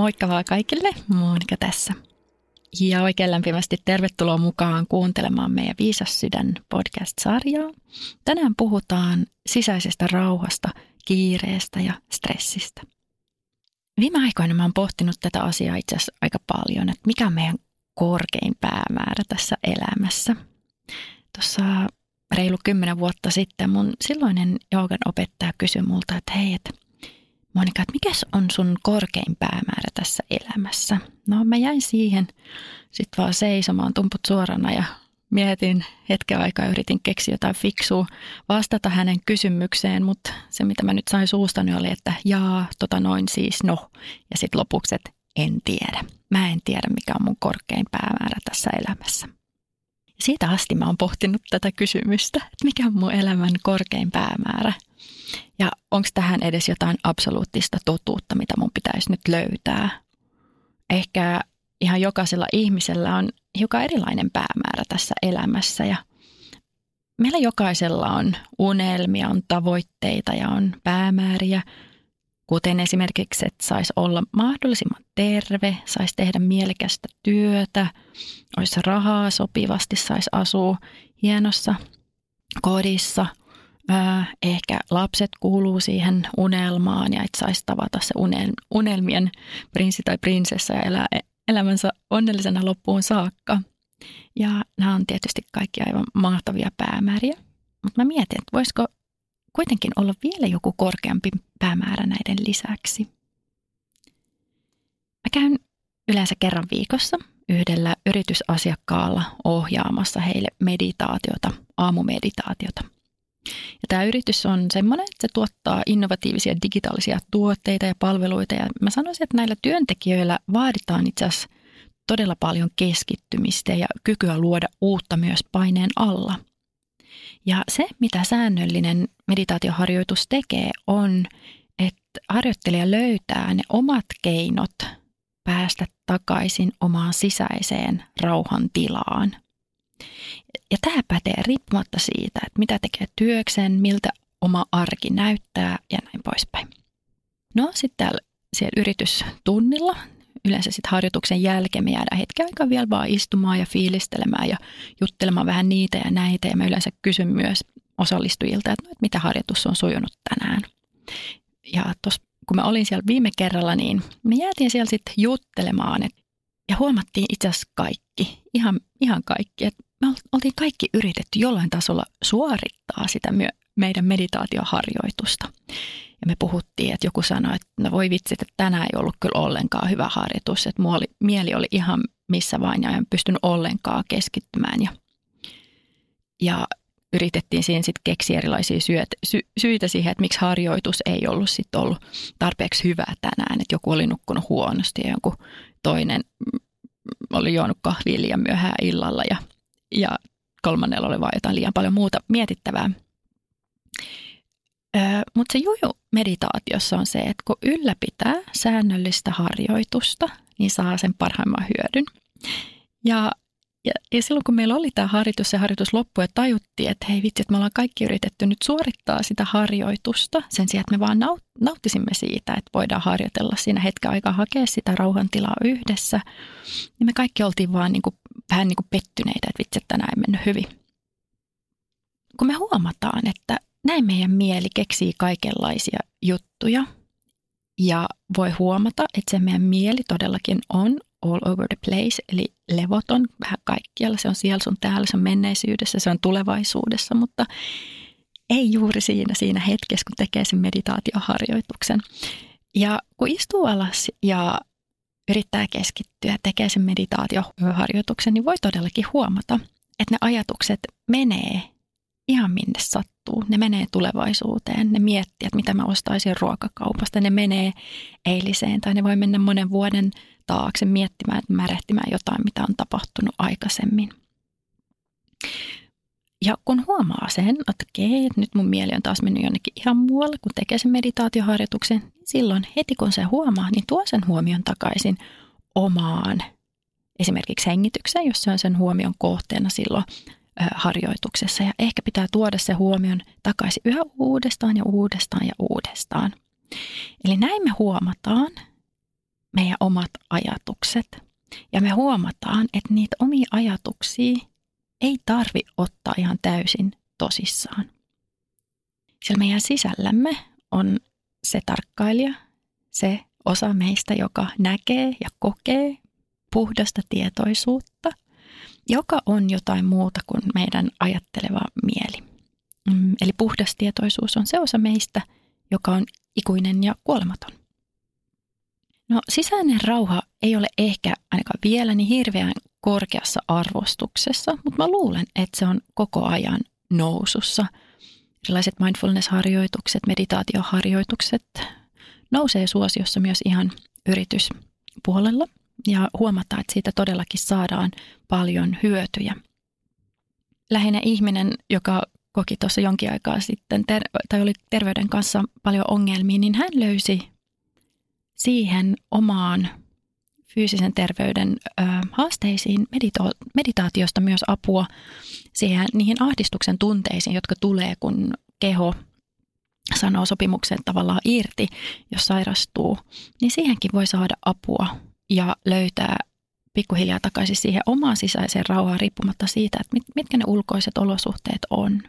Moikka vaan kaikille, Monika tässä. Ja oikein lämpimästi tervetuloa mukaan kuuntelemaan meidän Viisas sydän podcast-sarjaa. Tänään puhutaan sisäisestä rauhasta, kiireestä ja stressistä. Viime aikoina mä oon pohtinut tätä asiaa itse asiassa aika paljon, että mikä on meidän korkein päämäärä tässä elämässä. Tuossa reilu kymmenen vuotta sitten mun silloinen joogan opettaja kysyi multa, että hei, että Monika, että mikä on sun korkein päämäärä tässä elämässä? No mä jäin siihen sitten vaan seisomaan tumput suorana ja mietin hetken aikaa yritin keksiä jotain fiksua vastata hänen kysymykseen, mutta se mitä mä nyt sain suustani oli, että jaa, tota noin siis no. Ja sitten lopuksi, että en tiedä. Mä en tiedä, mikä on mun korkein päämäärä tässä elämässä. Siitä asti mä oon pohtinut tätä kysymystä, että mikä on mun elämän korkein päämäärä. Ja onko tähän edes jotain absoluuttista totuutta, mitä mun pitäisi nyt löytää? Ehkä ihan jokaisella ihmisellä on hiukan erilainen päämäärä tässä elämässä ja meillä jokaisella on unelmia, on tavoitteita ja on päämääriä, kuten esimerkiksi, että saisi olla mahdollisimman terve, saisi tehdä mielekästä työtä, olisi rahaa sopivasti, saisi asua hienossa kodissa – ehkä lapset kuuluu siihen unelmaan ja että saisi tavata se unel, unelmien prinssi tai prinsessa ja elää elämänsä onnellisena loppuun saakka. Ja nämä on tietysti kaikki aivan mahtavia päämääriä. Mutta mä mietin, että voisiko kuitenkin olla vielä joku korkeampi päämäärä näiden lisäksi. Mä käyn yleensä kerran viikossa yhdellä yritysasiakkaalla ohjaamassa heille meditaatiota, aamumeditaatiota – ja tämä yritys on semmoinen, että se tuottaa innovatiivisia digitaalisia tuotteita ja palveluita. Ja mä sanoisin, että näillä työntekijöillä vaaditaan itse asiassa todella paljon keskittymistä ja kykyä luoda uutta myös paineen alla. Ja se, mitä säännöllinen meditaatioharjoitus tekee, on, että harjoittelija löytää ne omat keinot päästä takaisin omaan sisäiseen rauhan tilaan – ja tämä pätee riippumatta siitä, että mitä tekee työkseen, miltä oma arki näyttää ja näin poispäin. No sitten täällä siellä yritystunnilla, yleensä sitten harjoituksen jälkeen me jäädään hetken aikaa vielä vaan istumaan ja fiilistelemään ja juttelemaan vähän niitä ja näitä. Ja mä yleensä kysyn myös osallistujilta, että, no, että mitä harjoitus on sujunut tänään. Ja tuossa kun mä olin siellä viime kerralla, niin me jäätiin siellä sitten juttelemaan. Et, ja huomattiin itse asiassa kaikki, ihan, ihan kaikki, että me oltiin kaikki yritetty jollain tasolla suorittaa sitä myö- meidän meditaatioharjoitusta. Ja me puhuttiin, että joku sanoi, että no voi vitsi, että tänään ei ollut kyllä ollenkaan hyvä harjoitus, että muoli, mieli oli ihan missä vain ja en pystynyt ollenkaan keskittymään. Ja, ja yritettiin siinä sitten keksiä erilaisia syöt, sy, syitä siihen, että miksi harjoitus ei ollut sitten ollut tarpeeksi hyvää tänään, että joku oli nukkunut huonosti ja joku toinen oli juonut kahvia liian myöhään illalla ja ja kolmannella oli vain jotain liian paljon muuta mietittävää. Öö, Mutta se juju meditaatiossa on se, että kun ylläpitää säännöllistä harjoitusta, niin saa sen parhaimman hyödyn. Ja, ja, ja silloin kun meillä oli tämä harjoitus, se harjoitus loppui ja tajuttiin, että hei vitsi, että me ollaan kaikki yritetty nyt suorittaa sitä harjoitusta sen sijaan, että me vaan naut, nauttisimme siitä, että voidaan harjoitella siinä hetken aikaa, hakea sitä rauhantilaa yhdessä. Ja me kaikki oltiin vaan niin kuin vähän niin kuin pettyneitä, että vitsi, että ei mennyt hyvin. Kun me huomataan, että näin meidän mieli keksii kaikenlaisia juttuja ja voi huomata, että se meidän mieli todellakin on all over the place, eli levoton vähän kaikkialla. Se on siellä sun täällä, se on menneisyydessä, se on tulevaisuudessa, mutta ei juuri siinä, siinä hetkessä, kun tekee sen meditaatioharjoituksen. Ja kun istuu alas ja yrittää keskittyä, tekee sen meditaatioharjoituksen, niin voi todellakin huomata, että ne ajatukset menee ihan minne sattuu. Ne menee tulevaisuuteen, ne miettii, että mitä mä ostaisin ruokakaupasta. Ne menee eiliseen tai ne voi mennä monen vuoden taakse miettimään, että märehtimään jotain, mitä on tapahtunut aikaisemmin. Ja kun huomaa sen, että okei, että nyt mun mieli on taas mennyt jonnekin ihan muualle, kun tekee sen meditaatioharjoituksen, niin silloin heti kun se huomaa, niin tuo sen huomion takaisin omaan esimerkiksi hengitykseen, jos se on sen huomion kohteena silloin harjoituksessa. Ja ehkä pitää tuoda se huomion takaisin yhä uudestaan ja uudestaan ja uudestaan. Eli näin me huomataan meidän omat ajatukset. Ja me huomataan, että niitä omia ajatuksia ei tarvi ottaa ihan täysin tosissaan. Siellä meidän sisällämme on se tarkkailija, se osa meistä, joka näkee ja kokee puhdasta tietoisuutta, joka on jotain muuta kuin meidän ajatteleva mieli. Mm, eli puhdas tietoisuus on se osa meistä, joka on ikuinen ja kuolematon. No sisäinen rauha ei ole ehkä ainakaan vielä niin hirveän korkeassa arvostuksessa, mutta mä luulen, että se on koko ajan nousussa. Erilaiset mindfulness-harjoitukset, meditaatioharjoitukset nousee suosiossa myös ihan yrityspuolella ja huomataan, että siitä todellakin saadaan paljon hyötyjä. Lähinnä ihminen, joka koki tuossa jonkin aikaa sitten ter- tai oli terveyden kanssa paljon ongelmia, niin hän löysi siihen omaan fyysisen terveyden ö, haasteisiin medito- meditaatiosta myös apua siihen, niihin ahdistuksen tunteisiin, jotka tulee, kun keho sanoo sopimuksen tavallaan irti, jos sairastuu, niin siihenkin voi saada apua ja löytää pikkuhiljaa takaisin siihen omaan sisäiseen rauhaan riippumatta siitä, että mit, mitkä ne ulkoiset olosuhteet on.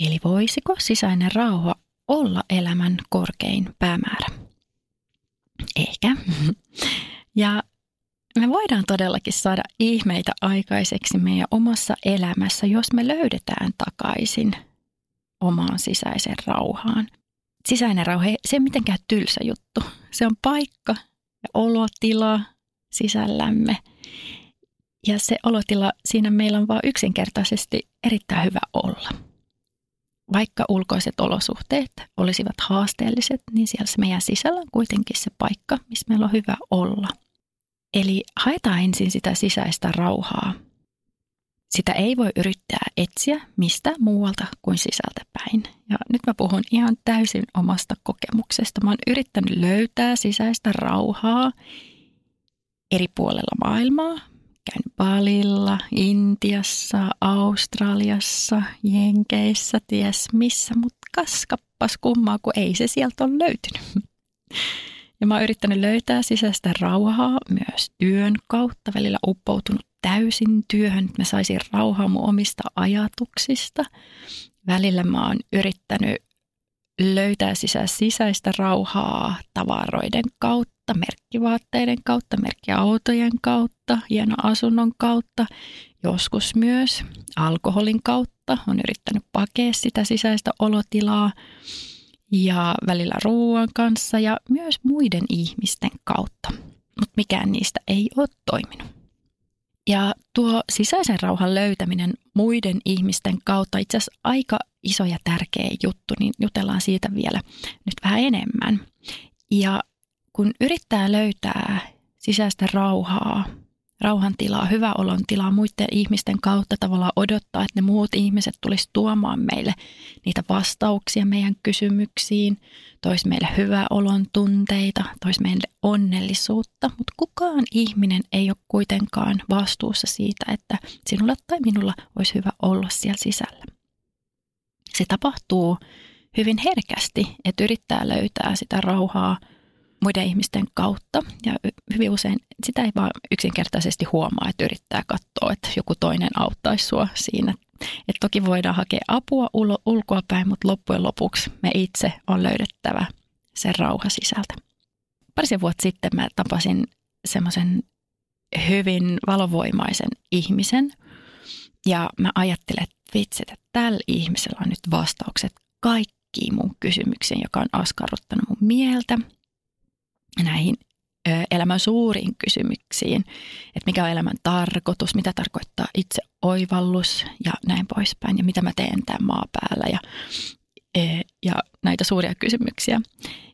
Eli voisiko sisäinen rauha olla elämän korkein päämäärä? Ehkä. Ja me voidaan todellakin saada ihmeitä aikaiseksi meidän omassa elämässä, jos me löydetään takaisin omaan sisäiseen rauhaan. Sisäinen rauha, se ei mitenkään tylsä juttu. Se on paikka ja olotila sisällämme. Ja se olotila, siinä meillä on vain yksinkertaisesti erittäin hyvä olla. Vaikka ulkoiset olosuhteet olisivat haasteelliset, niin siellä meidän sisällä on kuitenkin se paikka, missä meillä on hyvä olla. Eli haetaan ensin sitä sisäistä rauhaa. Sitä ei voi yrittää etsiä mistä muualta kuin sisältä päin. Ja nyt mä puhun ihan täysin omasta kokemuksesta. Mä oon yrittänyt löytää sisäistä rauhaa eri puolella maailmaa. Käyn Balilla, Intiassa, Australiassa, Jenkeissä, ties missä, mutta kaskappas kummaa, kun ei se sieltä ole löytynyt. Ja mä oon yrittänyt löytää sisäistä rauhaa myös työn kautta, välillä uppoutunut täysin työhön, että mä saisin rauhaa mun omista ajatuksista. Välillä mä oon yrittänyt löytää sisä sisäistä rauhaa tavaroiden kautta, merkkivaatteiden kautta, merkkiautojen kautta, hieno asunnon kautta, joskus myös alkoholin kautta. On yrittänyt pakea sitä sisäistä olotilaa ja välillä ruoan kanssa ja myös muiden ihmisten kautta. Mutta mikään niistä ei ole toiminut. Ja tuo sisäisen rauhan löytäminen muiden ihmisten kautta itse asiassa aika iso ja tärkeä juttu, niin jutellaan siitä vielä nyt vähän enemmän. Ja kun yrittää löytää sisäistä rauhaa rauhantilaa, hyvä olon tilaa muiden ihmisten kautta tavallaan odottaa, että ne muut ihmiset tulisi tuomaan meille niitä vastauksia meidän kysymyksiin, tois meille hyvä olon tunteita, tois meille onnellisuutta, mutta kukaan ihminen ei ole kuitenkaan vastuussa siitä, että sinulla tai minulla olisi hyvä olla siellä sisällä. Se tapahtuu hyvin herkästi, että yrittää löytää sitä rauhaa muiden ihmisten kautta. Ja hyvin usein sitä ei vaan yksinkertaisesti huomaa, että yrittää katsoa, että joku toinen auttaisi sua siinä. Et toki voidaan hakea apua ulo, ulkoapäin, mutta loppujen lopuksi me itse on löydettävä sen rauha sisältä. Parisen vuotta sitten mä tapasin semmoisen hyvin valovoimaisen ihmisen. Ja mä ajattelin, että vitsit, että tällä ihmisellä on nyt vastaukset kaikkiin mun kysymyksiin, joka on askarruttanut mun mieltä – näihin elämän suuriin kysymyksiin, että mikä on elämän tarkoitus, mitä tarkoittaa itse oivallus ja näin poispäin, ja mitä mä teen tämän maa päällä ja, ja näitä suuria kysymyksiä.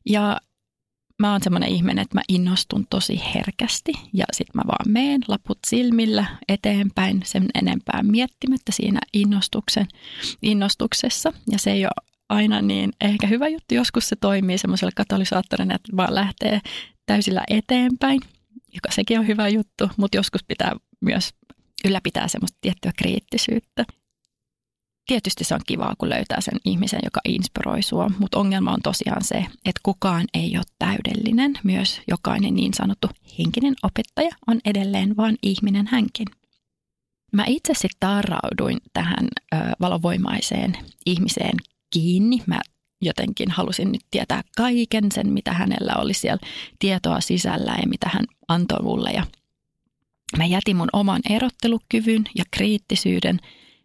Ja mä oon semmoinen ihminen, että mä innostun tosi herkästi ja sit mä vaan meen laput silmillä eteenpäin sen enempää miettimättä siinä innostuksen, innostuksessa. Ja se ei ole aina niin ehkä hyvä juttu. Joskus se toimii semmoisella katalysaattorina, että vaan lähtee täysillä eteenpäin, joka sekin on hyvä juttu, mutta joskus pitää myös ylläpitää semmoista tiettyä kriittisyyttä. Tietysti se on kivaa, kun löytää sen ihmisen, joka inspiroi sua, mutta ongelma on tosiaan se, että kukaan ei ole täydellinen. Myös jokainen niin sanottu henkinen opettaja on edelleen vain ihminen hänkin. Mä itse sitten tarrauduin tähän ö, valovoimaiseen ihmiseen kiinni. Mä jotenkin halusin nyt tietää kaiken sen, mitä hänellä oli siellä tietoa sisällä ja mitä hän antoi mulle. Ja mä jätin mun oman erottelukyvyn ja kriittisyyden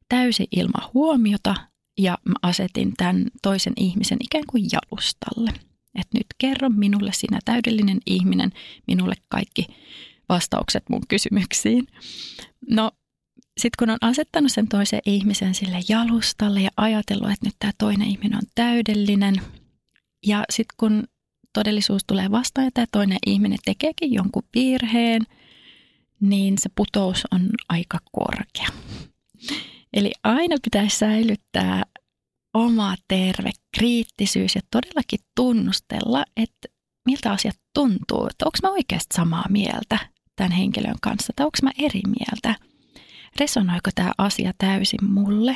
täysin ilman huomiota ja mä asetin tämän toisen ihmisen ikään kuin jalustalle. Että nyt kerro minulle sinä täydellinen ihminen, minulle kaikki vastaukset mun kysymyksiin. No sitten kun on asettanut sen toisen ihmisen sille jalustalle ja ajatellut, että nyt tämä toinen ihminen on täydellinen, ja sitten kun todellisuus tulee vastaan ja tämä toinen ihminen tekeekin jonkun virheen, niin se putous on aika korkea. Eli aina pitäisi säilyttää oma terve kriittisyys ja todellakin tunnustella, että miltä asiat tuntuu. Että onko mä oikeasti samaa mieltä tämän henkilön kanssa tai onko mä eri mieltä – resonoiko tämä asia täysin mulle?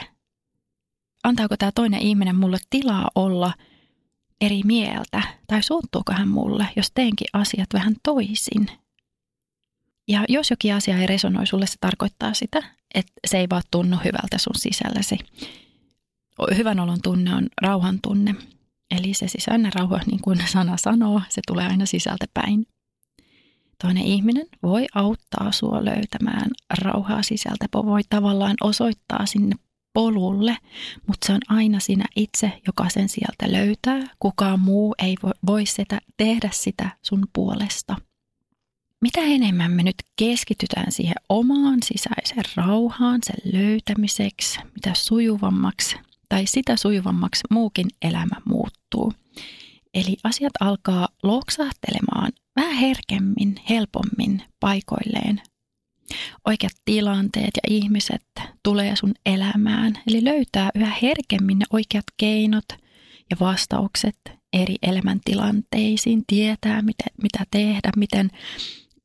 Antaako tämä toinen ihminen mulle tilaa olla eri mieltä? Tai suuttuuko hän mulle, jos teenkin asiat vähän toisin? Ja jos jokin asia ei resonoi sulle, se tarkoittaa sitä, että se ei vaan tunnu hyvältä sun sisälläsi. Hyvän olon tunne on rauhan tunne. Eli se sisäinen rauha, niin kuin sana sanoo, se tulee aina sisältä päin. Toinen ihminen voi auttaa sua löytämään rauhaa sisältä, voi tavallaan osoittaa sinne polulle, mutta se on aina sinä itse, joka sen sieltä löytää. Kukaan muu ei voi sitä, tehdä sitä sun puolesta. Mitä enemmän me nyt keskitytään siihen omaan sisäiseen rauhaan, sen löytämiseksi, mitä sujuvammaksi tai sitä sujuvammaksi muukin elämä muuttuu. Eli asiat alkaa loksahtelemaan vähän herkemmin, helpommin paikoilleen. Oikeat tilanteet ja ihmiset tulee sun elämään, eli löytää yhä herkemmin ne oikeat keinot ja vastaukset eri elämäntilanteisiin, tietää mitä, mitä tehdä, miten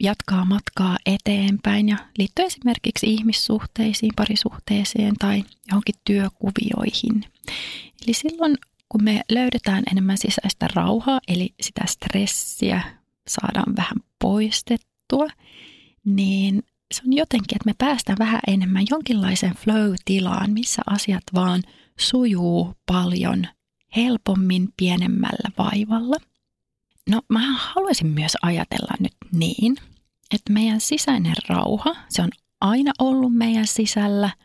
jatkaa matkaa eteenpäin ja liittyy esimerkiksi ihmissuhteisiin, parisuhteeseen tai johonkin työkuvioihin. Eli silloin kun me löydetään enemmän sisäistä rauhaa, eli sitä stressiä saadaan vähän poistettua, niin se on jotenkin, että me päästään vähän enemmän jonkinlaiseen flow-tilaan, missä asiat vaan sujuu paljon helpommin pienemmällä vaivalla. No mä haluaisin myös ajatella nyt niin, että meidän sisäinen rauha, se on aina ollut meidän sisällä –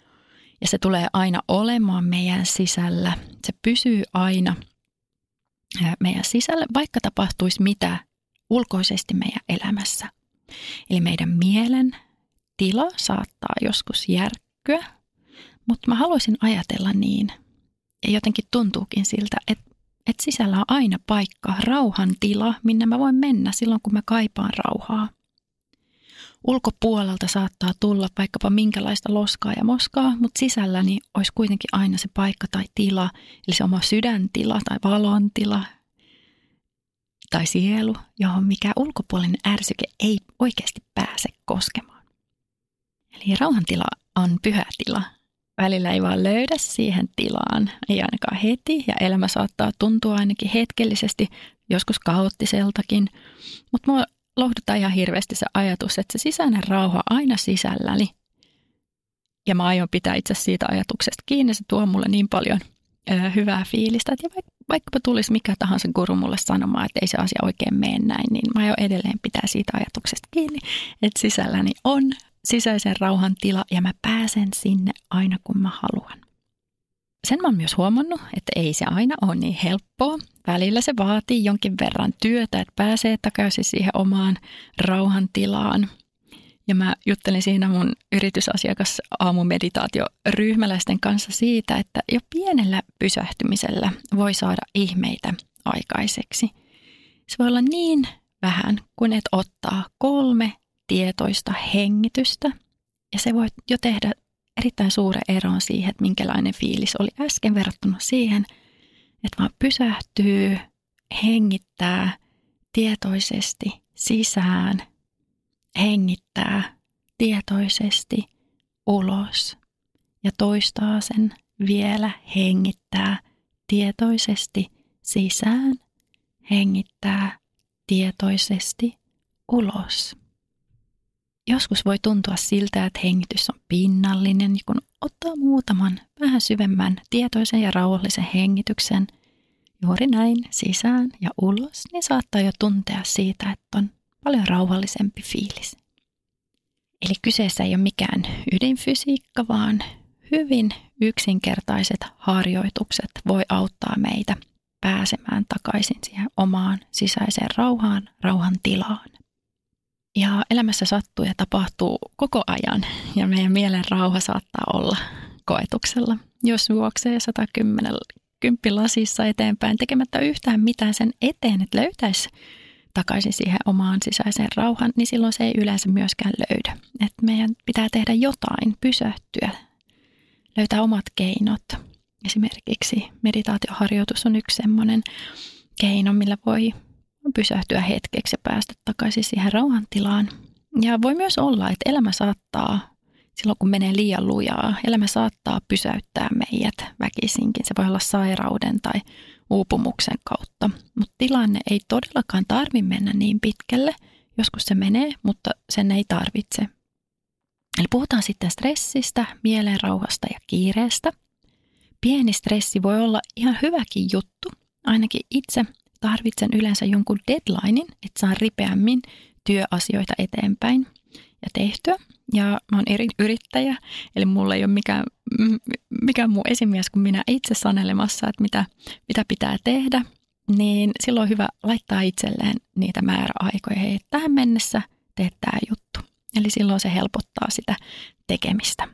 ja se tulee aina olemaan meidän sisällä. Se pysyy aina meidän sisällä, vaikka tapahtuisi mitä ulkoisesti meidän elämässä. Eli meidän mielen tila saattaa joskus järkkyä, mutta mä haluaisin ajatella niin, ja jotenkin tuntuukin siltä, että, että sisällä on aina paikka, rauhan tila, minne mä voin mennä silloin, kun mä kaipaan rauhaa. Ulkopuolelta saattaa tulla vaikkapa minkälaista loskaa ja moskaa, mutta sisälläni olisi kuitenkin aina se paikka tai tila, eli se oma sydäntila tai valontila tai sielu, johon mikä ulkopuolinen ärsyke ei oikeasti pääse koskemaan. Eli rauhantila on pyhä tila. Välillä ei vaan löydä siihen tilaan, ei ainakaan heti, ja elämä saattaa tuntua ainakin hetkellisesti, joskus kaoottiseltakin, mutta lohduttaa ihan hirveästi se ajatus, että se sisäinen rauha aina sisälläni. Ja mä aion pitää itse siitä ajatuksesta kiinni, se tuo mulle niin paljon ö, hyvää fiilistä, että vaikkapa tulisi mikä tahansa guru mulle sanomaan, että ei se asia oikein mene näin, niin mä aion edelleen pitää siitä ajatuksesta kiinni, että sisälläni on sisäisen rauhan tila ja mä pääsen sinne aina kun mä haluan. Sen mä oon myös huomannut, että ei se aina ole niin helppoa. Välillä se vaatii jonkin verran työtä, että pääsee takaisin siihen omaan rauhantilaan. Ja mä juttelin siinä mun yritysasiakas aamumeditaatio ryhmäläisten kanssa siitä, että jo pienellä pysähtymisellä voi saada ihmeitä aikaiseksi. Se voi olla niin vähän kuin et ottaa kolme tietoista hengitystä ja se voi jo tehdä erittäin suuren eron siihen, että minkälainen fiilis oli äsken verrattuna siihen, että vaan pysähtyy, hengittää tietoisesti sisään, hengittää tietoisesti ulos ja toistaa sen vielä hengittää tietoisesti sisään, hengittää tietoisesti ulos. Joskus voi tuntua siltä, että hengitys on pinnallinen, niin kun ottaa muutaman vähän syvemmän tietoisen ja rauhallisen hengityksen juuri näin sisään ja ulos, niin saattaa jo tuntea siitä, että on paljon rauhallisempi fiilis. Eli kyseessä ei ole mikään ydinfysiikka, vaan hyvin yksinkertaiset harjoitukset voi auttaa meitä pääsemään takaisin siihen omaan sisäiseen rauhaan, rauhan tilaan. Ja elämässä sattuu ja tapahtuu koko ajan ja meidän mielen rauha saattaa olla koetuksella. Jos juoksee 110 lasissa eteenpäin tekemättä yhtään mitään sen eteen, että löytäisi takaisin siihen omaan sisäiseen rauhan, niin silloin se ei yleensä myöskään löydä. Että meidän pitää tehdä jotain, pysähtyä, löytää omat keinot. Esimerkiksi meditaatioharjoitus on yksi sellainen keino, millä voi pysähtyä hetkeksi ja päästä takaisin siihen rauhantilaan. Ja voi myös olla, että elämä saattaa, silloin kun menee liian lujaa, elämä saattaa pysäyttää meidät väkisinkin. Se voi olla sairauden tai uupumuksen kautta. Mutta tilanne ei todellakaan tarvi mennä niin pitkälle. Joskus se menee, mutta sen ei tarvitse. Eli puhutaan sitten stressistä, mielenrauhasta ja kiireestä. Pieni stressi voi olla ihan hyväkin juttu. Ainakin itse tarvitsen yleensä jonkun deadlinein, että saan ripeämmin työasioita eteenpäin ja tehtyä. Ja mä oon eri yrittäjä, eli mulla ei ole mikään, mikään muu esimies kuin minä itse sanelemassa, että mitä, mitä pitää tehdä. Niin silloin on hyvä laittaa itselleen niitä määräaikoja. Hei, tähän mennessä teet tämä juttu. Eli silloin se helpottaa sitä tekemistä.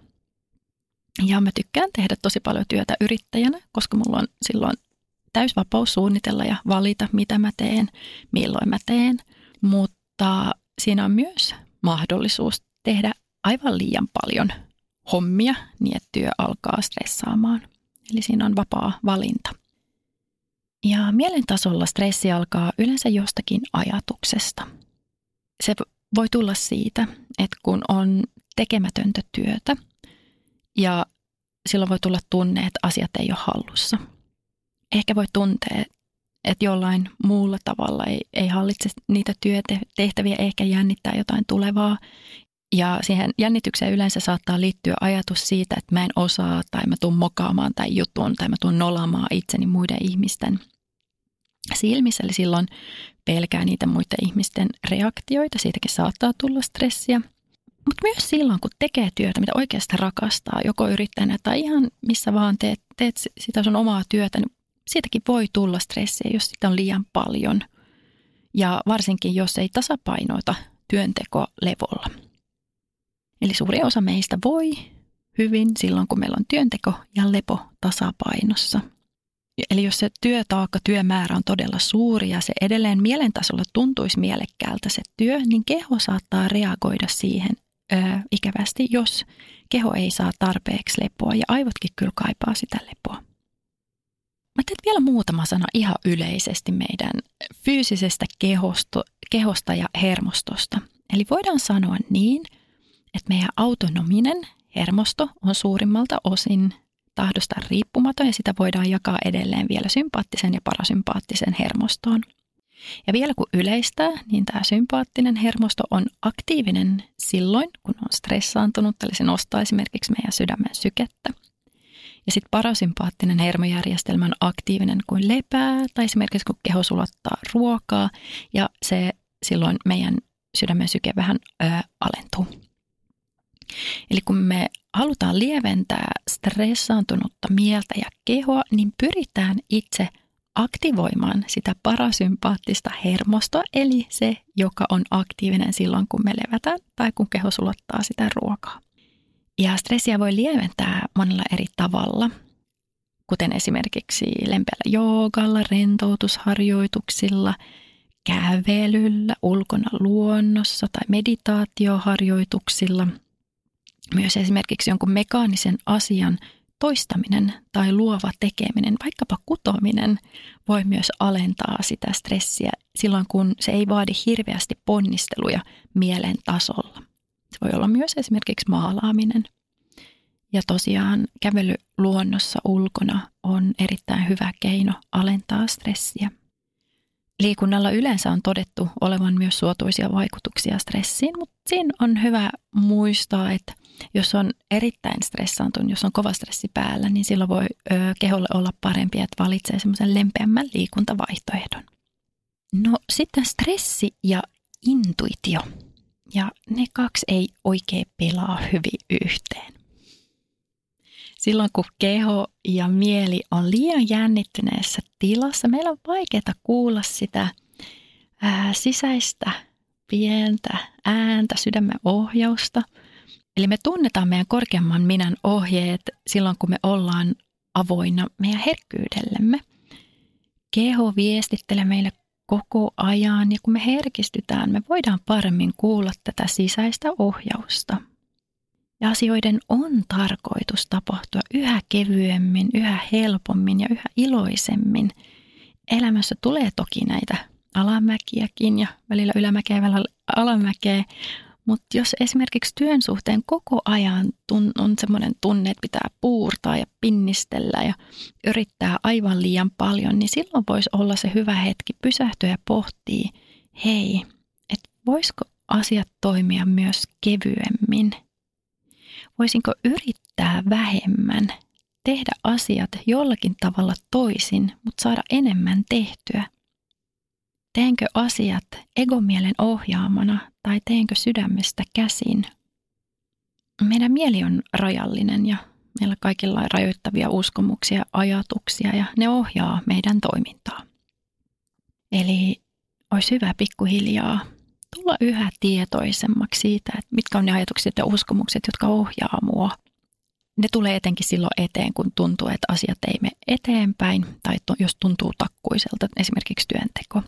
Ja mä tykkään tehdä tosi paljon työtä yrittäjänä, koska mulla on silloin täysvapaus suunnitella ja valita, mitä mä teen, milloin mä teen. Mutta siinä on myös mahdollisuus tehdä aivan liian paljon hommia niin, että työ alkaa stressaamaan. Eli siinä on vapaa valinta. Ja mielen tasolla stressi alkaa yleensä jostakin ajatuksesta. Se voi tulla siitä, että kun on tekemätöntä työtä ja silloin voi tulla tunne, että asiat ei ole hallussa – ehkä voi tuntea, että jollain muulla tavalla ei, ei hallitse niitä työtehtäviä, ehkä jännittää jotain tulevaa. Ja siihen jännitykseen yleensä saattaa liittyä ajatus siitä, että mä en osaa tai mä tuun mokaamaan tai jutun tai mä tuun nolaamaan itseni muiden ihmisten silmissä. Eli silloin pelkää niitä muiden ihmisten reaktioita, siitäkin saattaa tulla stressiä. Mutta myös silloin, kun tekee työtä, mitä oikeasti rakastaa, joko yrittäjänä tai ihan missä vaan teet, teet sitä sun omaa työtä, niin siitäkin voi tulla stressiä, jos sitä on liian paljon. Ja varsinkin, jos ei tasapainoita työnteko levolla. Eli suuri osa meistä voi hyvin silloin, kun meillä on työnteko ja lepo tasapainossa. Eli jos se työtaakka, työmäärä on todella suuri ja se edelleen mielentasolla tuntuisi mielekkäältä se työ, niin keho saattaa reagoida siihen ö, ikävästi, jos keho ei saa tarpeeksi lepoa ja aivotkin kyllä kaipaa sitä lepoa. Mä teet vielä muutama sana ihan yleisesti meidän fyysisestä kehosto, kehosta ja hermostosta. Eli voidaan sanoa niin, että meidän autonominen hermosto on suurimmalta osin tahdosta riippumaton ja sitä voidaan jakaa edelleen vielä sympaattisen ja parasympaattisen hermostoon. Ja vielä kun yleistää, niin tämä sympaattinen hermosto on aktiivinen silloin, kun on stressaantunut, eli se nostaa esimerkiksi meidän sydämen sykettä – ja sitten parasympaattinen hermojärjestelmä on aktiivinen kuin lepää tai esimerkiksi kun keho sulattaa ruokaa ja se silloin meidän sydämen syke vähän ö, alentuu. Eli kun me halutaan lieventää stressaantunutta mieltä ja kehoa, niin pyritään itse aktivoimaan sitä parasympaattista hermostoa, eli se, joka on aktiivinen silloin, kun me levätään tai kun keho sulottaa sitä ruokaa. Ja stressiä voi lieventää monella eri tavalla, kuten esimerkiksi lempeällä joogalla, rentoutusharjoituksilla, kävelyllä, ulkona luonnossa tai meditaatioharjoituksilla. Myös esimerkiksi jonkun mekaanisen asian toistaminen tai luova tekeminen, vaikkapa kutominen, voi myös alentaa sitä stressiä silloin, kun se ei vaadi hirveästi ponnisteluja mielen tasolla. Se voi olla myös esimerkiksi maalaaminen. Ja tosiaan kävely luonnossa ulkona on erittäin hyvä keino alentaa stressiä. Liikunnalla yleensä on todettu olevan myös suotuisia vaikutuksia stressiin, mutta siinä on hyvä muistaa, että jos on erittäin stressaantunut, jos on kova stressi päällä, niin silloin voi ö, keholle olla parempi, että valitsee semmoisen lempeämmän liikuntavaihtoehdon. No sitten stressi ja intuitio. Ja ne kaksi ei oikein pelaa hyvin yhteen. Silloin kun keho ja mieli on liian jännittyneessä tilassa, meillä on vaikeaa kuulla sitä ää, sisäistä pientä ääntä, sydämen ohjausta. Eli me tunnetaan meidän korkeamman minän ohjeet silloin, kun me ollaan avoinna meidän herkkyydellemme. Keho viestittelee meille koko ajan ja kun me herkistytään, me voidaan paremmin kuulla tätä sisäistä ohjausta. Ja asioiden on tarkoitus tapahtua yhä kevyemmin, yhä helpommin ja yhä iloisemmin. Elämässä tulee toki näitä alamäkiäkin ja välillä ylämäkeä välillä alamäkeä, mutta jos esimerkiksi työn suhteen koko ajan on semmoinen tunne, että pitää puurtaa ja pinnistellä ja yrittää aivan liian paljon, niin silloin voisi olla se hyvä hetki pysähtyä ja pohtia, hei, että voisiko asiat toimia myös kevyemmin – Voisinko yrittää vähemmän, tehdä asiat jollakin tavalla toisin, mutta saada enemmän tehtyä? Teenkö asiat egomielen ohjaamana tai teenkö sydämestä käsin? Meidän mieli on rajallinen ja meillä kaikilla on rajoittavia uskomuksia, ajatuksia ja ne ohjaa meidän toimintaa. Eli olisi hyvä pikkuhiljaa tulla yhä tietoisemmaksi siitä, että mitkä on ne ajatukset ja uskomukset, jotka ohjaa mua. Ne tulee etenkin silloin eteen, kun tuntuu, että asiat ei mene eteenpäin tai jos tuntuu takkuiselta, esimerkiksi työnteko.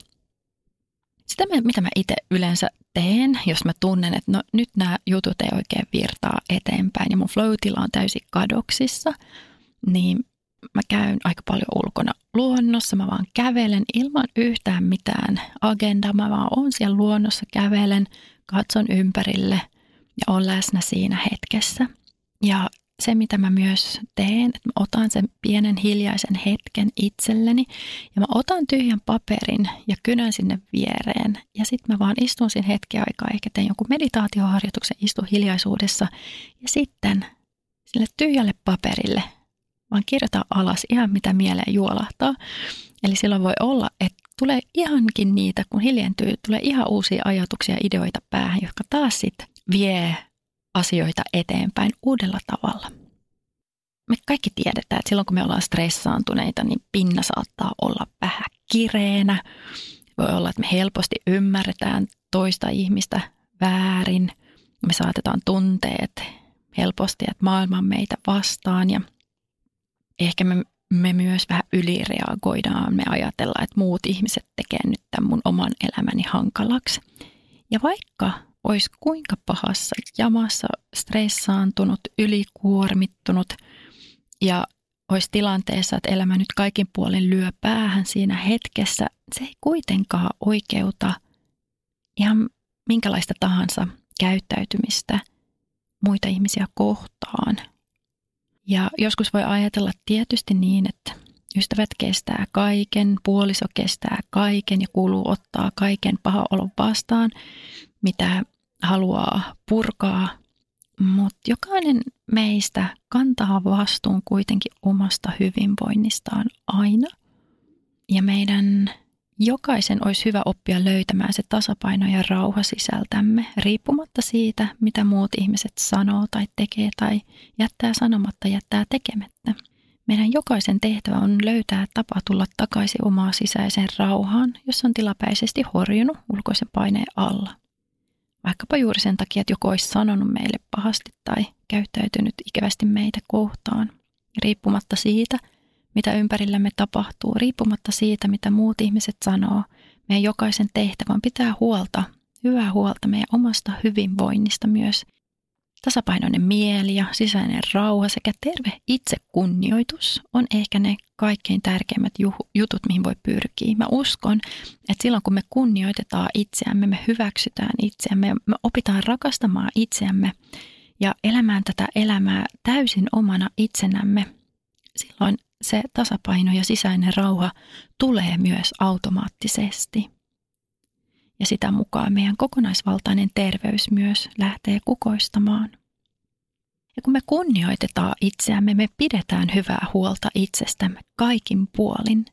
Sitä, mitä mä itse yleensä teen, jos mä tunnen, että no, nyt nämä jutut ei oikein virtaa eteenpäin ja mun flow on täysin kadoksissa, niin mä käyn aika paljon ulkona luonnossa, mä vaan kävelen ilman yhtään mitään agendaa, mä vaan on siellä luonnossa, kävelen, katson ympärille ja on läsnä siinä hetkessä. Ja se, mitä mä myös teen, että mä otan sen pienen hiljaisen hetken itselleni ja mä otan tyhjän paperin ja kynän sinne viereen ja sitten mä vaan istun siinä hetki aikaa, ehkä teen jonkun meditaatioharjoituksen, istun hiljaisuudessa ja sitten sille tyhjälle paperille vaan kirjoita alas ihan mitä mieleen juolahtaa. Eli silloin voi olla, että tulee ihankin niitä, kun hiljentyy, tulee ihan uusia ajatuksia ja ideoita päähän, jotka taas sitten vie asioita eteenpäin uudella tavalla. Me kaikki tiedetään, että silloin kun me ollaan stressaantuneita, niin pinna saattaa olla vähän kireenä. Voi olla, että me helposti ymmärretään toista ihmistä väärin. Me saatetaan tunteet helposti, että maailma on meitä vastaan ja ehkä me, me myös vähän ylireagoidaan. Me ajatellaan, että muut ihmiset tekee nyt tämän mun oman elämäni hankalaksi. Ja vaikka olisi kuinka pahassa jamassa, stressaantunut, ylikuormittunut ja olisi tilanteessa, että elämä nyt kaikin puolin lyö päähän siinä hetkessä, se ei kuitenkaan oikeuta ihan minkälaista tahansa käyttäytymistä muita ihmisiä kohtaan – ja joskus voi ajatella tietysti niin, että ystävät kestää kaiken, puoliso kestää kaiken ja kuuluu ottaa kaiken paha olon vastaan, mitä haluaa purkaa. Mutta jokainen meistä kantaa vastuun kuitenkin omasta hyvinvoinnistaan aina. Ja meidän jokaisen olisi hyvä oppia löytämään se tasapaino ja rauha sisältämme, riippumatta siitä, mitä muut ihmiset sanoo tai tekee tai jättää sanomatta, jättää tekemättä. Meidän jokaisen tehtävä on löytää tapa tulla takaisin omaa sisäiseen rauhaan, jos on tilapäisesti horjunut ulkoisen paineen alla. Vaikkapa juuri sen takia, että joku olisi sanonut meille pahasti tai käyttäytynyt ikävästi meitä kohtaan, riippumatta siitä, mitä ympärillämme tapahtuu, riippumatta siitä, mitä muut ihmiset sanoo. Meidän jokaisen tehtävän pitää huolta, hyvää huolta meidän omasta hyvinvoinnista myös. Tasapainoinen mieli ja sisäinen rauha sekä terve itsekunnioitus on ehkä ne kaikkein tärkeimmät jutut, mihin voi pyrkiä. Mä uskon, että silloin kun me kunnioitetaan itseämme, me hyväksytään itseämme, me opitaan rakastamaan itseämme ja elämään tätä elämää täysin omana itsenämme, silloin se tasapaino ja sisäinen rauha tulee myös automaattisesti. Ja sitä mukaan meidän kokonaisvaltainen terveys myös lähtee kukoistamaan. Ja kun me kunnioitetaan itseämme, me pidetään hyvää huolta itsestämme kaikin puolin.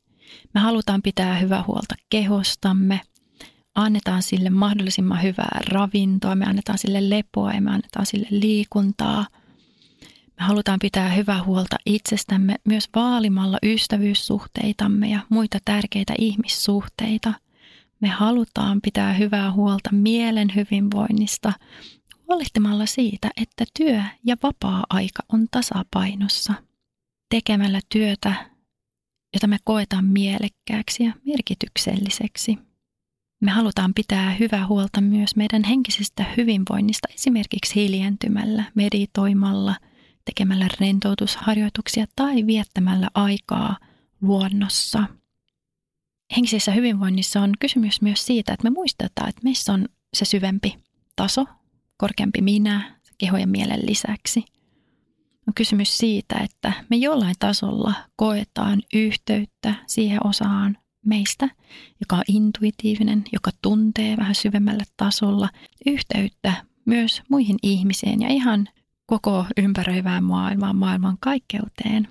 Me halutaan pitää hyvää huolta kehostamme, annetaan sille mahdollisimman hyvää ravintoa, me annetaan sille lepoa ja me annetaan sille liikuntaa – me halutaan pitää hyvää huolta itsestämme myös vaalimalla ystävyyssuhteitamme ja muita tärkeitä ihmissuhteita. Me halutaan pitää hyvää huolta mielen hyvinvoinnista huolehtimalla siitä, että työ ja vapaa-aika on tasapainossa. Tekemällä työtä, jota me koetaan mielekkääksi ja merkitykselliseksi. Me halutaan pitää hyvää huolta myös meidän henkisestä hyvinvoinnista esimerkiksi hiljentymällä, meditoimalla – tekemällä rentoutusharjoituksia tai viettämällä aikaa luonnossa. Henkisessä hyvinvoinnissa on kysymys myös siitä, että me muistetaan, että meissä on se syvempi taso, korkeampi minä, keho ja mielen lisäksi. On kysymys siitä, että me jollain tasolla koetaan yhteyttä siihen osaan meistä, joka on intuitiivinen, joka tuntee vähän syvemmällä tasolla yhteyttä myös muihin ihmisiin ja ihan koko ympäröivään maailmaan, maailman kaikkeuteen.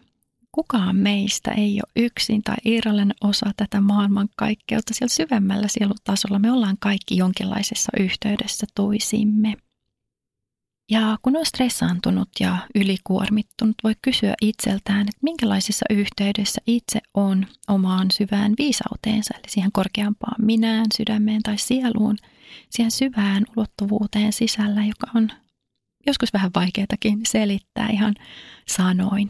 Kukaan meistä ei ole yksin tai irrallinen osa tätä maailman kaikkeutta. Siellä syvemmällä sielutasolla me ollaan kaikki jonkinlaisessa yhteydessä toisimme. Ja kun on stressaantunut ja ylikuormittunut, voi kysyä itseltään, että minkälaisessa yhteydessä itse on omaan syvään viisauteensa, eli siihen korkeampaan minään, sydämeen tai sieluun, siihen syvään ulottuvuuteen sisällä, joka on joskus vähän vaikeatakin selittää ihan sanoin.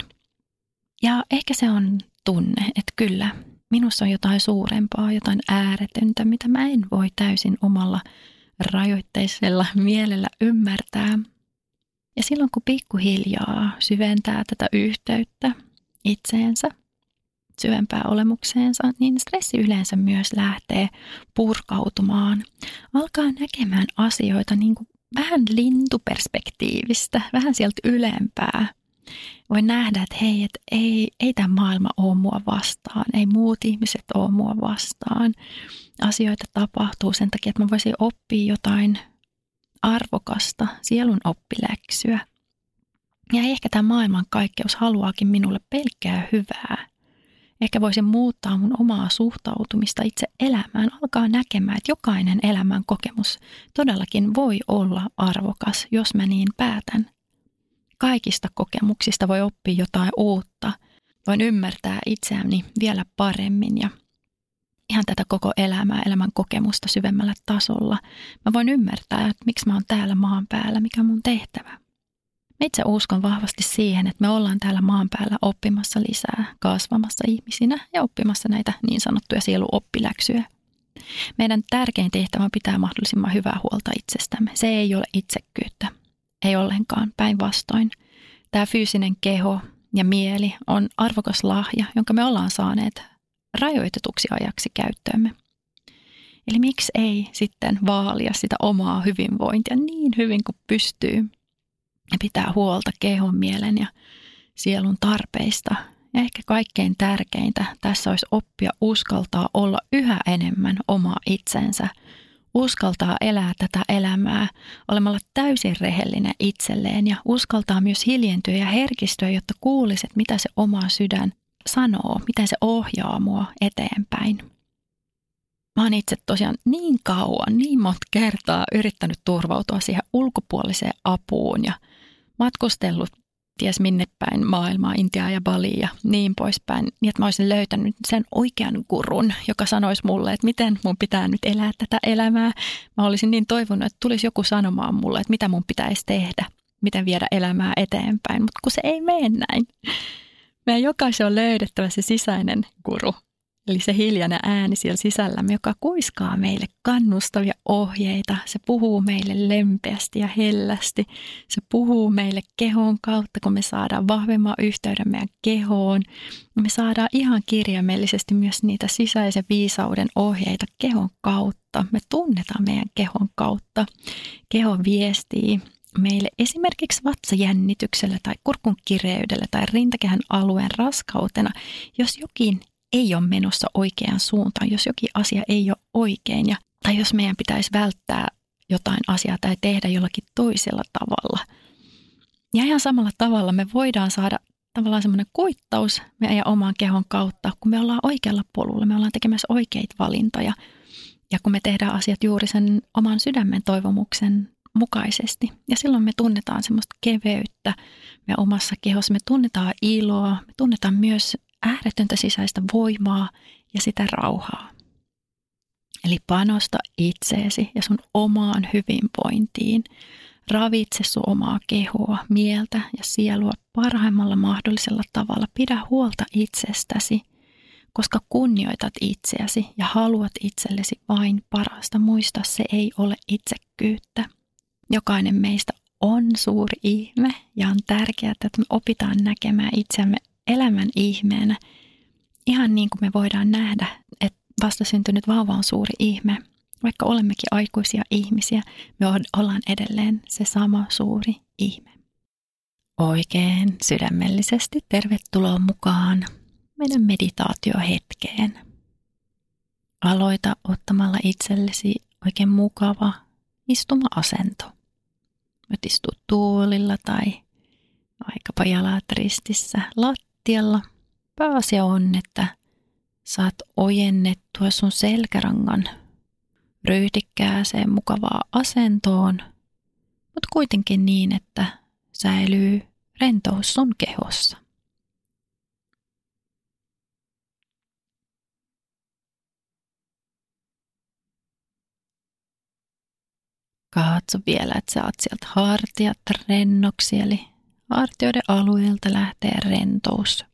Ja ehkä se on tunne, että kyllä, minussa on jotain suurempaa, jotain ääretöntä, mitä mä en voi täysin omalla rajoitteisella mielellä ymmärtää. Ja silloin kun pikkuhiljaa syventää tätä yhteyttä itseensä, syvempää olemukseensa, niin stressi yleensä myös lähtee purkautumaan. Alkaa näkemään asioita niin kuin vähän lintuperspektiivistä, vähän sieltä ylempää. Voi nähdä, että hei, että ei, ei tämä maailma ole mua vastaan, ei muut ihmiset ole mua vastaan. Asioita tapahtuu sen takia, että mä voisin oppia jotain arvokasta, sielun oppiläksyä. Ja ehkä tämä maailman kaikkeus haluaakin minulle pelkkää hyvää. Ehkä voisin muuttaa mun omaa suhtautumista itse elämään, alkaa näkemään, että jokainen elämän kokemus todellakin voi olla arvokas, jos mä niin päätän. Kaikista kokemuksista voi oppia jotain uutta. Voin ymmärtää itseäni vielä paremmin ja ihan tätä koko elämää, elämän kokemusta syvemmällä tasolla. Mä voin ymmärtää, että miksi mä oon täällä maan päällä, mikä on mun tehtävä. Mä itse uskon vahvasti siihen, että me ollaan täällä maan päällä oppimassa lisää, kasvamassa ihmisinä ja oppimassa näitä niin sanottuja sieluoppiläksyjä. Meidän tärkein tehtävä on pitää mahdollisimman hyvää huolta itsestämme. Se ei ole itsekkyyttä. Ei ollenkaan, päinvastoin. Tämä fyysinen keho ja mieli on arvokas lahja, jonka me ollaan saaneet rajoitetuksi ajaksi käyttöömme. Eli miksi ei sitten vaalia sitä omaa hyvinvointia niin hyvin kuin pystyy ja pitää huolta kehon, mielen ja sielun tarpeista. Ja ehkä kaikkein tärkeintä tässä olisi oppia uskaltaa olla yhä enemmän oma itsensä, uskaltaa elää tätä elämää olemalla täysin rehellinen itselleen ja uskaltaa myös hiljentyä ja herkistyä, jotta kuulisit, mitä se oma sydän sanoo, miten se ohjaa mua eteenpäin. mä oon itse tosiaan niin kauan, niin monta kertaa yrittänyt turvautua siihen ulkopuoliseen apuun ja matkustellut ties minne päin maailmaa, Intiaa ja Bali ja niin poispäin, niin että mä olisin löytänyt sen oikean kurun, joka sanoisi mulle, että miten mun pitää nyt elää tätä elämää. Mä olisin niin toivonut, että tulisi joku sanomaan mulle, että mitä mun pitäisi tehdä, miten viedä elämää eteenpäin, mutta kun se ei mene näin. Meidän jokaisen on löydettävä se sisäinen guru, Eli se hiljainen ääni siellä sisällämme, joka kuiskaa meille kannustavia ohjeita. Se puhuu meille lempeästi ja hellästi. Se puhuu meille kehon kautta, kun me saadaan vahvemman yhteyden meidän kehoon. Me saadaan ihan kirjaimellisesti myös niitä sisäisen viisauden ohjeita kehon kautta. Me tunnetaan meidän kehon kautta. Keho viestii meille esimerkiksi vatsajännityksellä tai kurkun kireydellä tai rintakehän alueen raskautena, jos jokin ei ole menossa oikeaan suuntaan, jos jokin asia ei ole oikein ja, tai jos meidän pitäisi välttää jotain asiaa tai tehdä jollakin toisella tavalla. Ja ihan samalla tavalla me voidaan saada tavallaan semmoinen kuittaus meidän oman kehon kautta, kun me ollaan oikealla polulla, me ollaan tekemässä oikeita valintoja ja kun me tehdään asiat juuri sen oman sydämen toivomuksen mukaisesti. Ja silloin me tunnetaan semmoista keveyttä me omassa kehossa, me tunnetaan iloa, me tunnetaan myös ääretöntä sisäistä voimaa ja sitä rauhaa. Eli panosta itseesi ja sun omaan hyvinvointiin. Ravitse sun omaa kehoa, mieltä ja sielua parhaimmalla mahdollisella tavalla. Pidä huolta itsestäsi, koska kunnioitat itseäsi ja haluat itsellesi vain parasta. Muista, se ei ole itsekkyyttä. Jokainen meistä on suuri ihme ja on tärkeää, että me opitaan näkemään itseämme elämän ihmeenä, ihan niin kuin me voidaan nähdä, että vastasyntynyt vauva on suuri ihme. Vaikka olemmekin aikuisia ihmisiä, me ollaan edelleen se sama suuri ihme. Oikein sydämellisesti tervetuloa mukaan meidän meditaatiohetkeen. Aloita ottamalla itsellesi oikein mukava istuma-asento. Voit istua tuolilla tai vaikkapa jalat ristissä lat lattialla. Pääasia on, että saat ojennettua sun selkärangan ryhdikkääseen mukavaa asentoon, mutta kuitenkin niin, että säilyy rentous sun kehossa. Katso vielä, että saat sieltä hartiat rennoksi, eli Hartioiden alueelta lähtee rentous.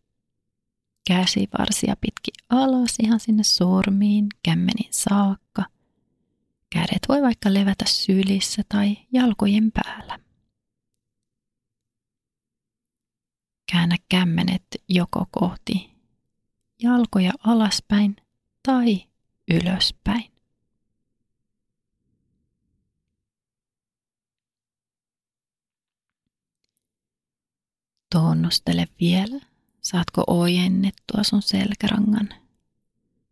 Käsivarsia pitki alas ihan sinne sormiin, kämmenin saakka. Kädet voi vaikka levätä sylissä tai jalkojen päällä. Käännä kämmenet joko kohti jalkoja alaspäin tai ylöspäin. Tunnustele vielä, saatko ojennettua sun selkärangan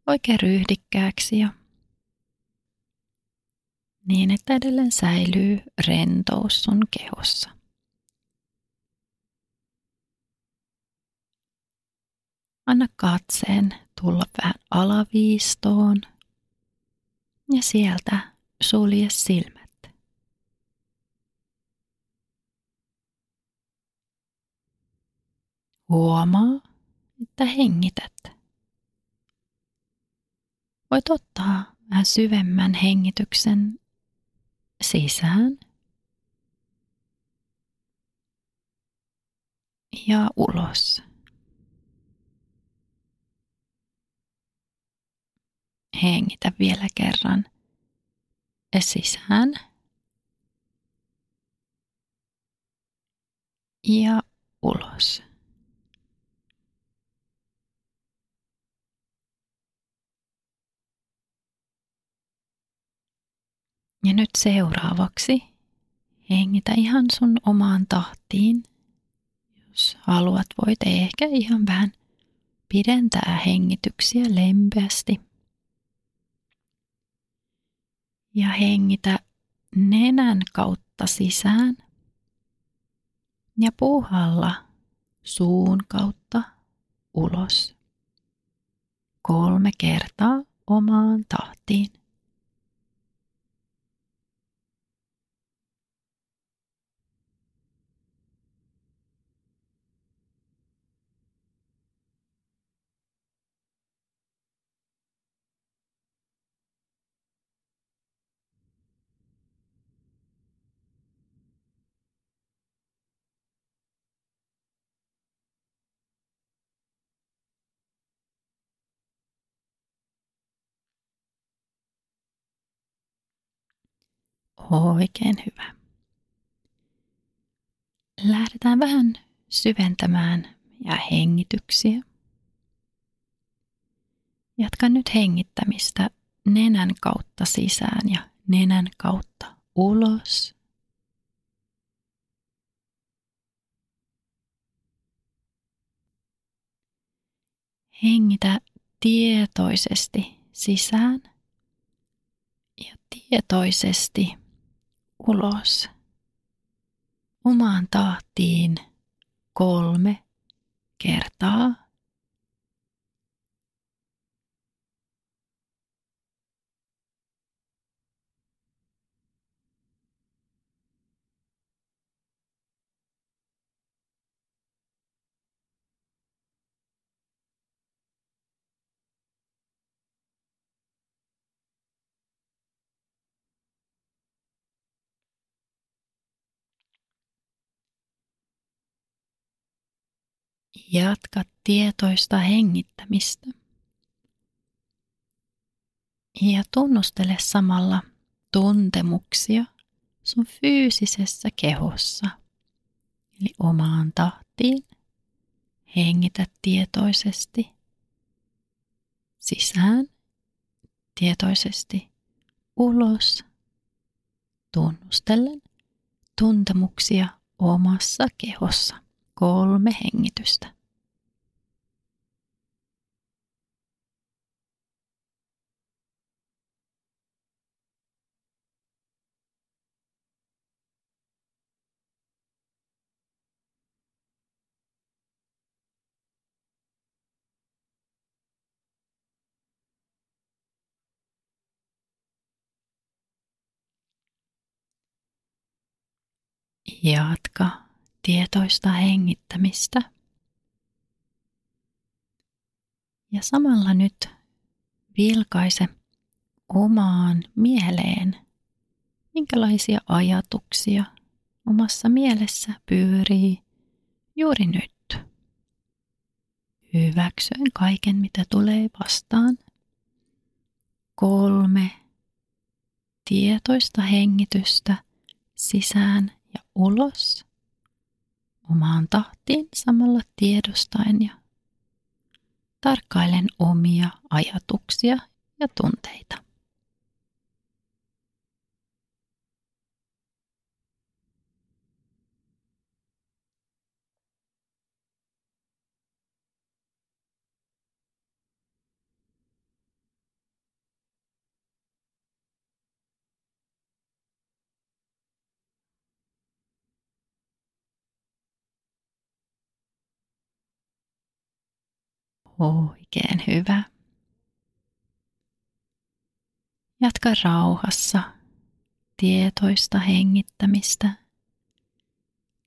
oikein ryhdikkääksi ja niin, että edelleen säilyy rentous sun kehossa. Anna katseen tulla vähän alaviistoon ja sieltä sulje silmät. Huomaa, että hengität. Voit ottaa vähän syvemmän hengityksen sisään ja ulos. Hengitä vielä kerran sisään ja ulos. Ja nyt seuraavaksi hengitä ihan sun omaan tahtiin. Jos haluat, voit ehkä ihan vähän pidentää hengityksiä lempeästi. Ja hengitä nenän kautta sisään ja puhalla suun kautta ulos. Kolme kertaa omaan tahtiin. Oikein hyvä. Lähdetään vähän syventämään ja hengityksiä. Jatka nyt hengittämistä nenän kautta sisään ja nenän kautta ulos. Hengitä tietoisesti sisään ja tietoisesti ulos omaan tahtiin kolme kertaa. Jatka tietoista hengittämistä. Ja tunnustele samalla tuntemuksia sun fyysisessä kehossa. Eli omaan tahtiin. Hengitä tietoisesti sisään, tietoisesti ulos, tunnustellen tuntemuksia omassa kehossa kolme hengitystä. Jatka tietoista hengittämistä. Ja samalla nyt vilkaise omaan mieleen, minkälaisia ajatuksia omassa mielessä pyörii juuri nyt. Hyväksyen kaiken, mitä tulee vastaan. Kolme tietoista hengitystä sisään ja ulos omaan tahtiin samalla tiedostaen ja tarkkailen omia ajatuksia ja tunteita. Oikein hyvä. Jatka rauhassa tietoista hengittämistä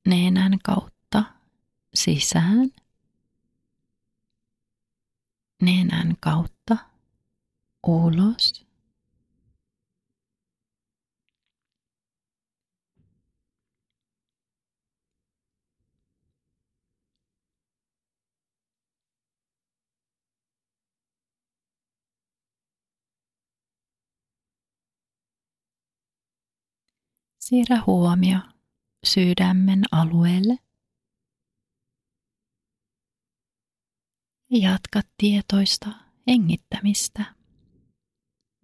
nenän kautta sisään, nenän kautta ulos. Siirrä huomio sydämen alueelle. Jatka tietoista hengittämistä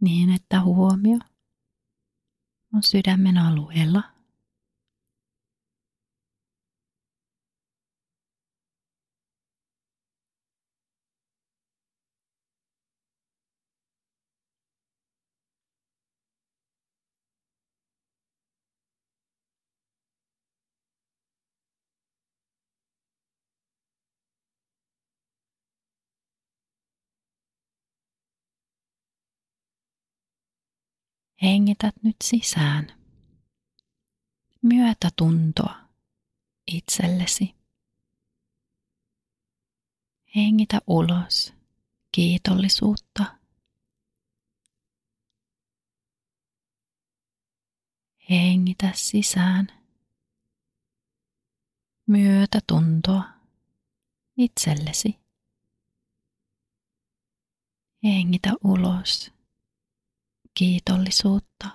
niin, että huomio on sydämen alueella. Hengität nyt sisään. Myötätuntoa itsellesi. Hengitä ulos kiitollisuutta. Hengitä sisään myötätuntoa itsellesi. Hengitä ulos kiitollisuutta.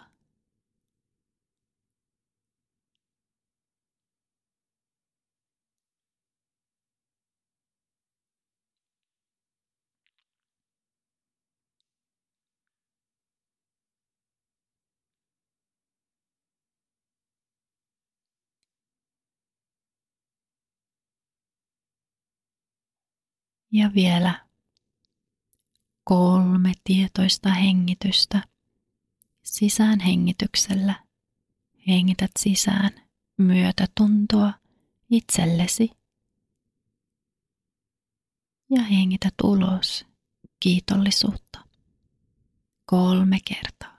Ja vielä kolme tietoista hengitystä. Sisään hengityksellä. Hengität sisään myötätuntoa itsellesi. Ja hengität ulos kiitollisuutta. Kolme kertaa.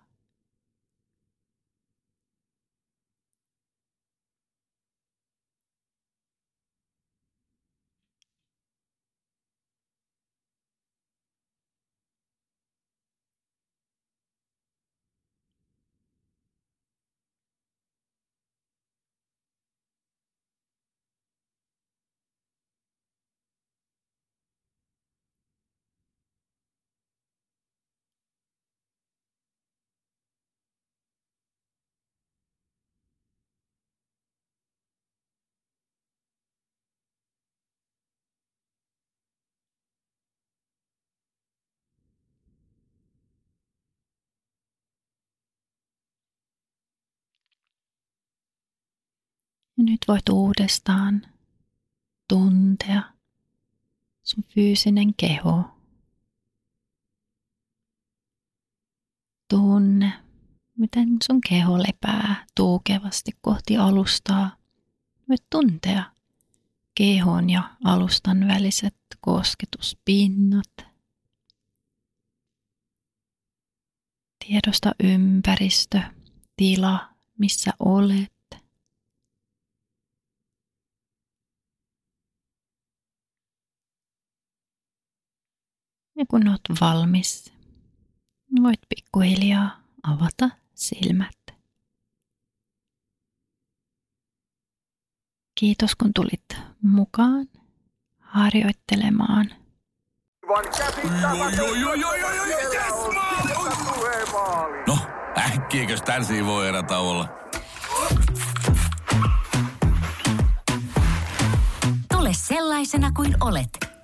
Ja nyt voit uudestaan tuntea sun fyysinen keho. Tunne, miten sun keho lepää tuukevasti kohti alustaa. Voit tuntea kehon ja alustan väliset kosketuspinnat. Tiedosta ympäristö, tila, missä olet. Ja kun olet valmis, voit pikkuhiljaa avata silmät. Kiitos kun tulit mukaan harjoittelemaan. No, äkkiäkös tän voi erä olla? Tule sellaisena kuin olet,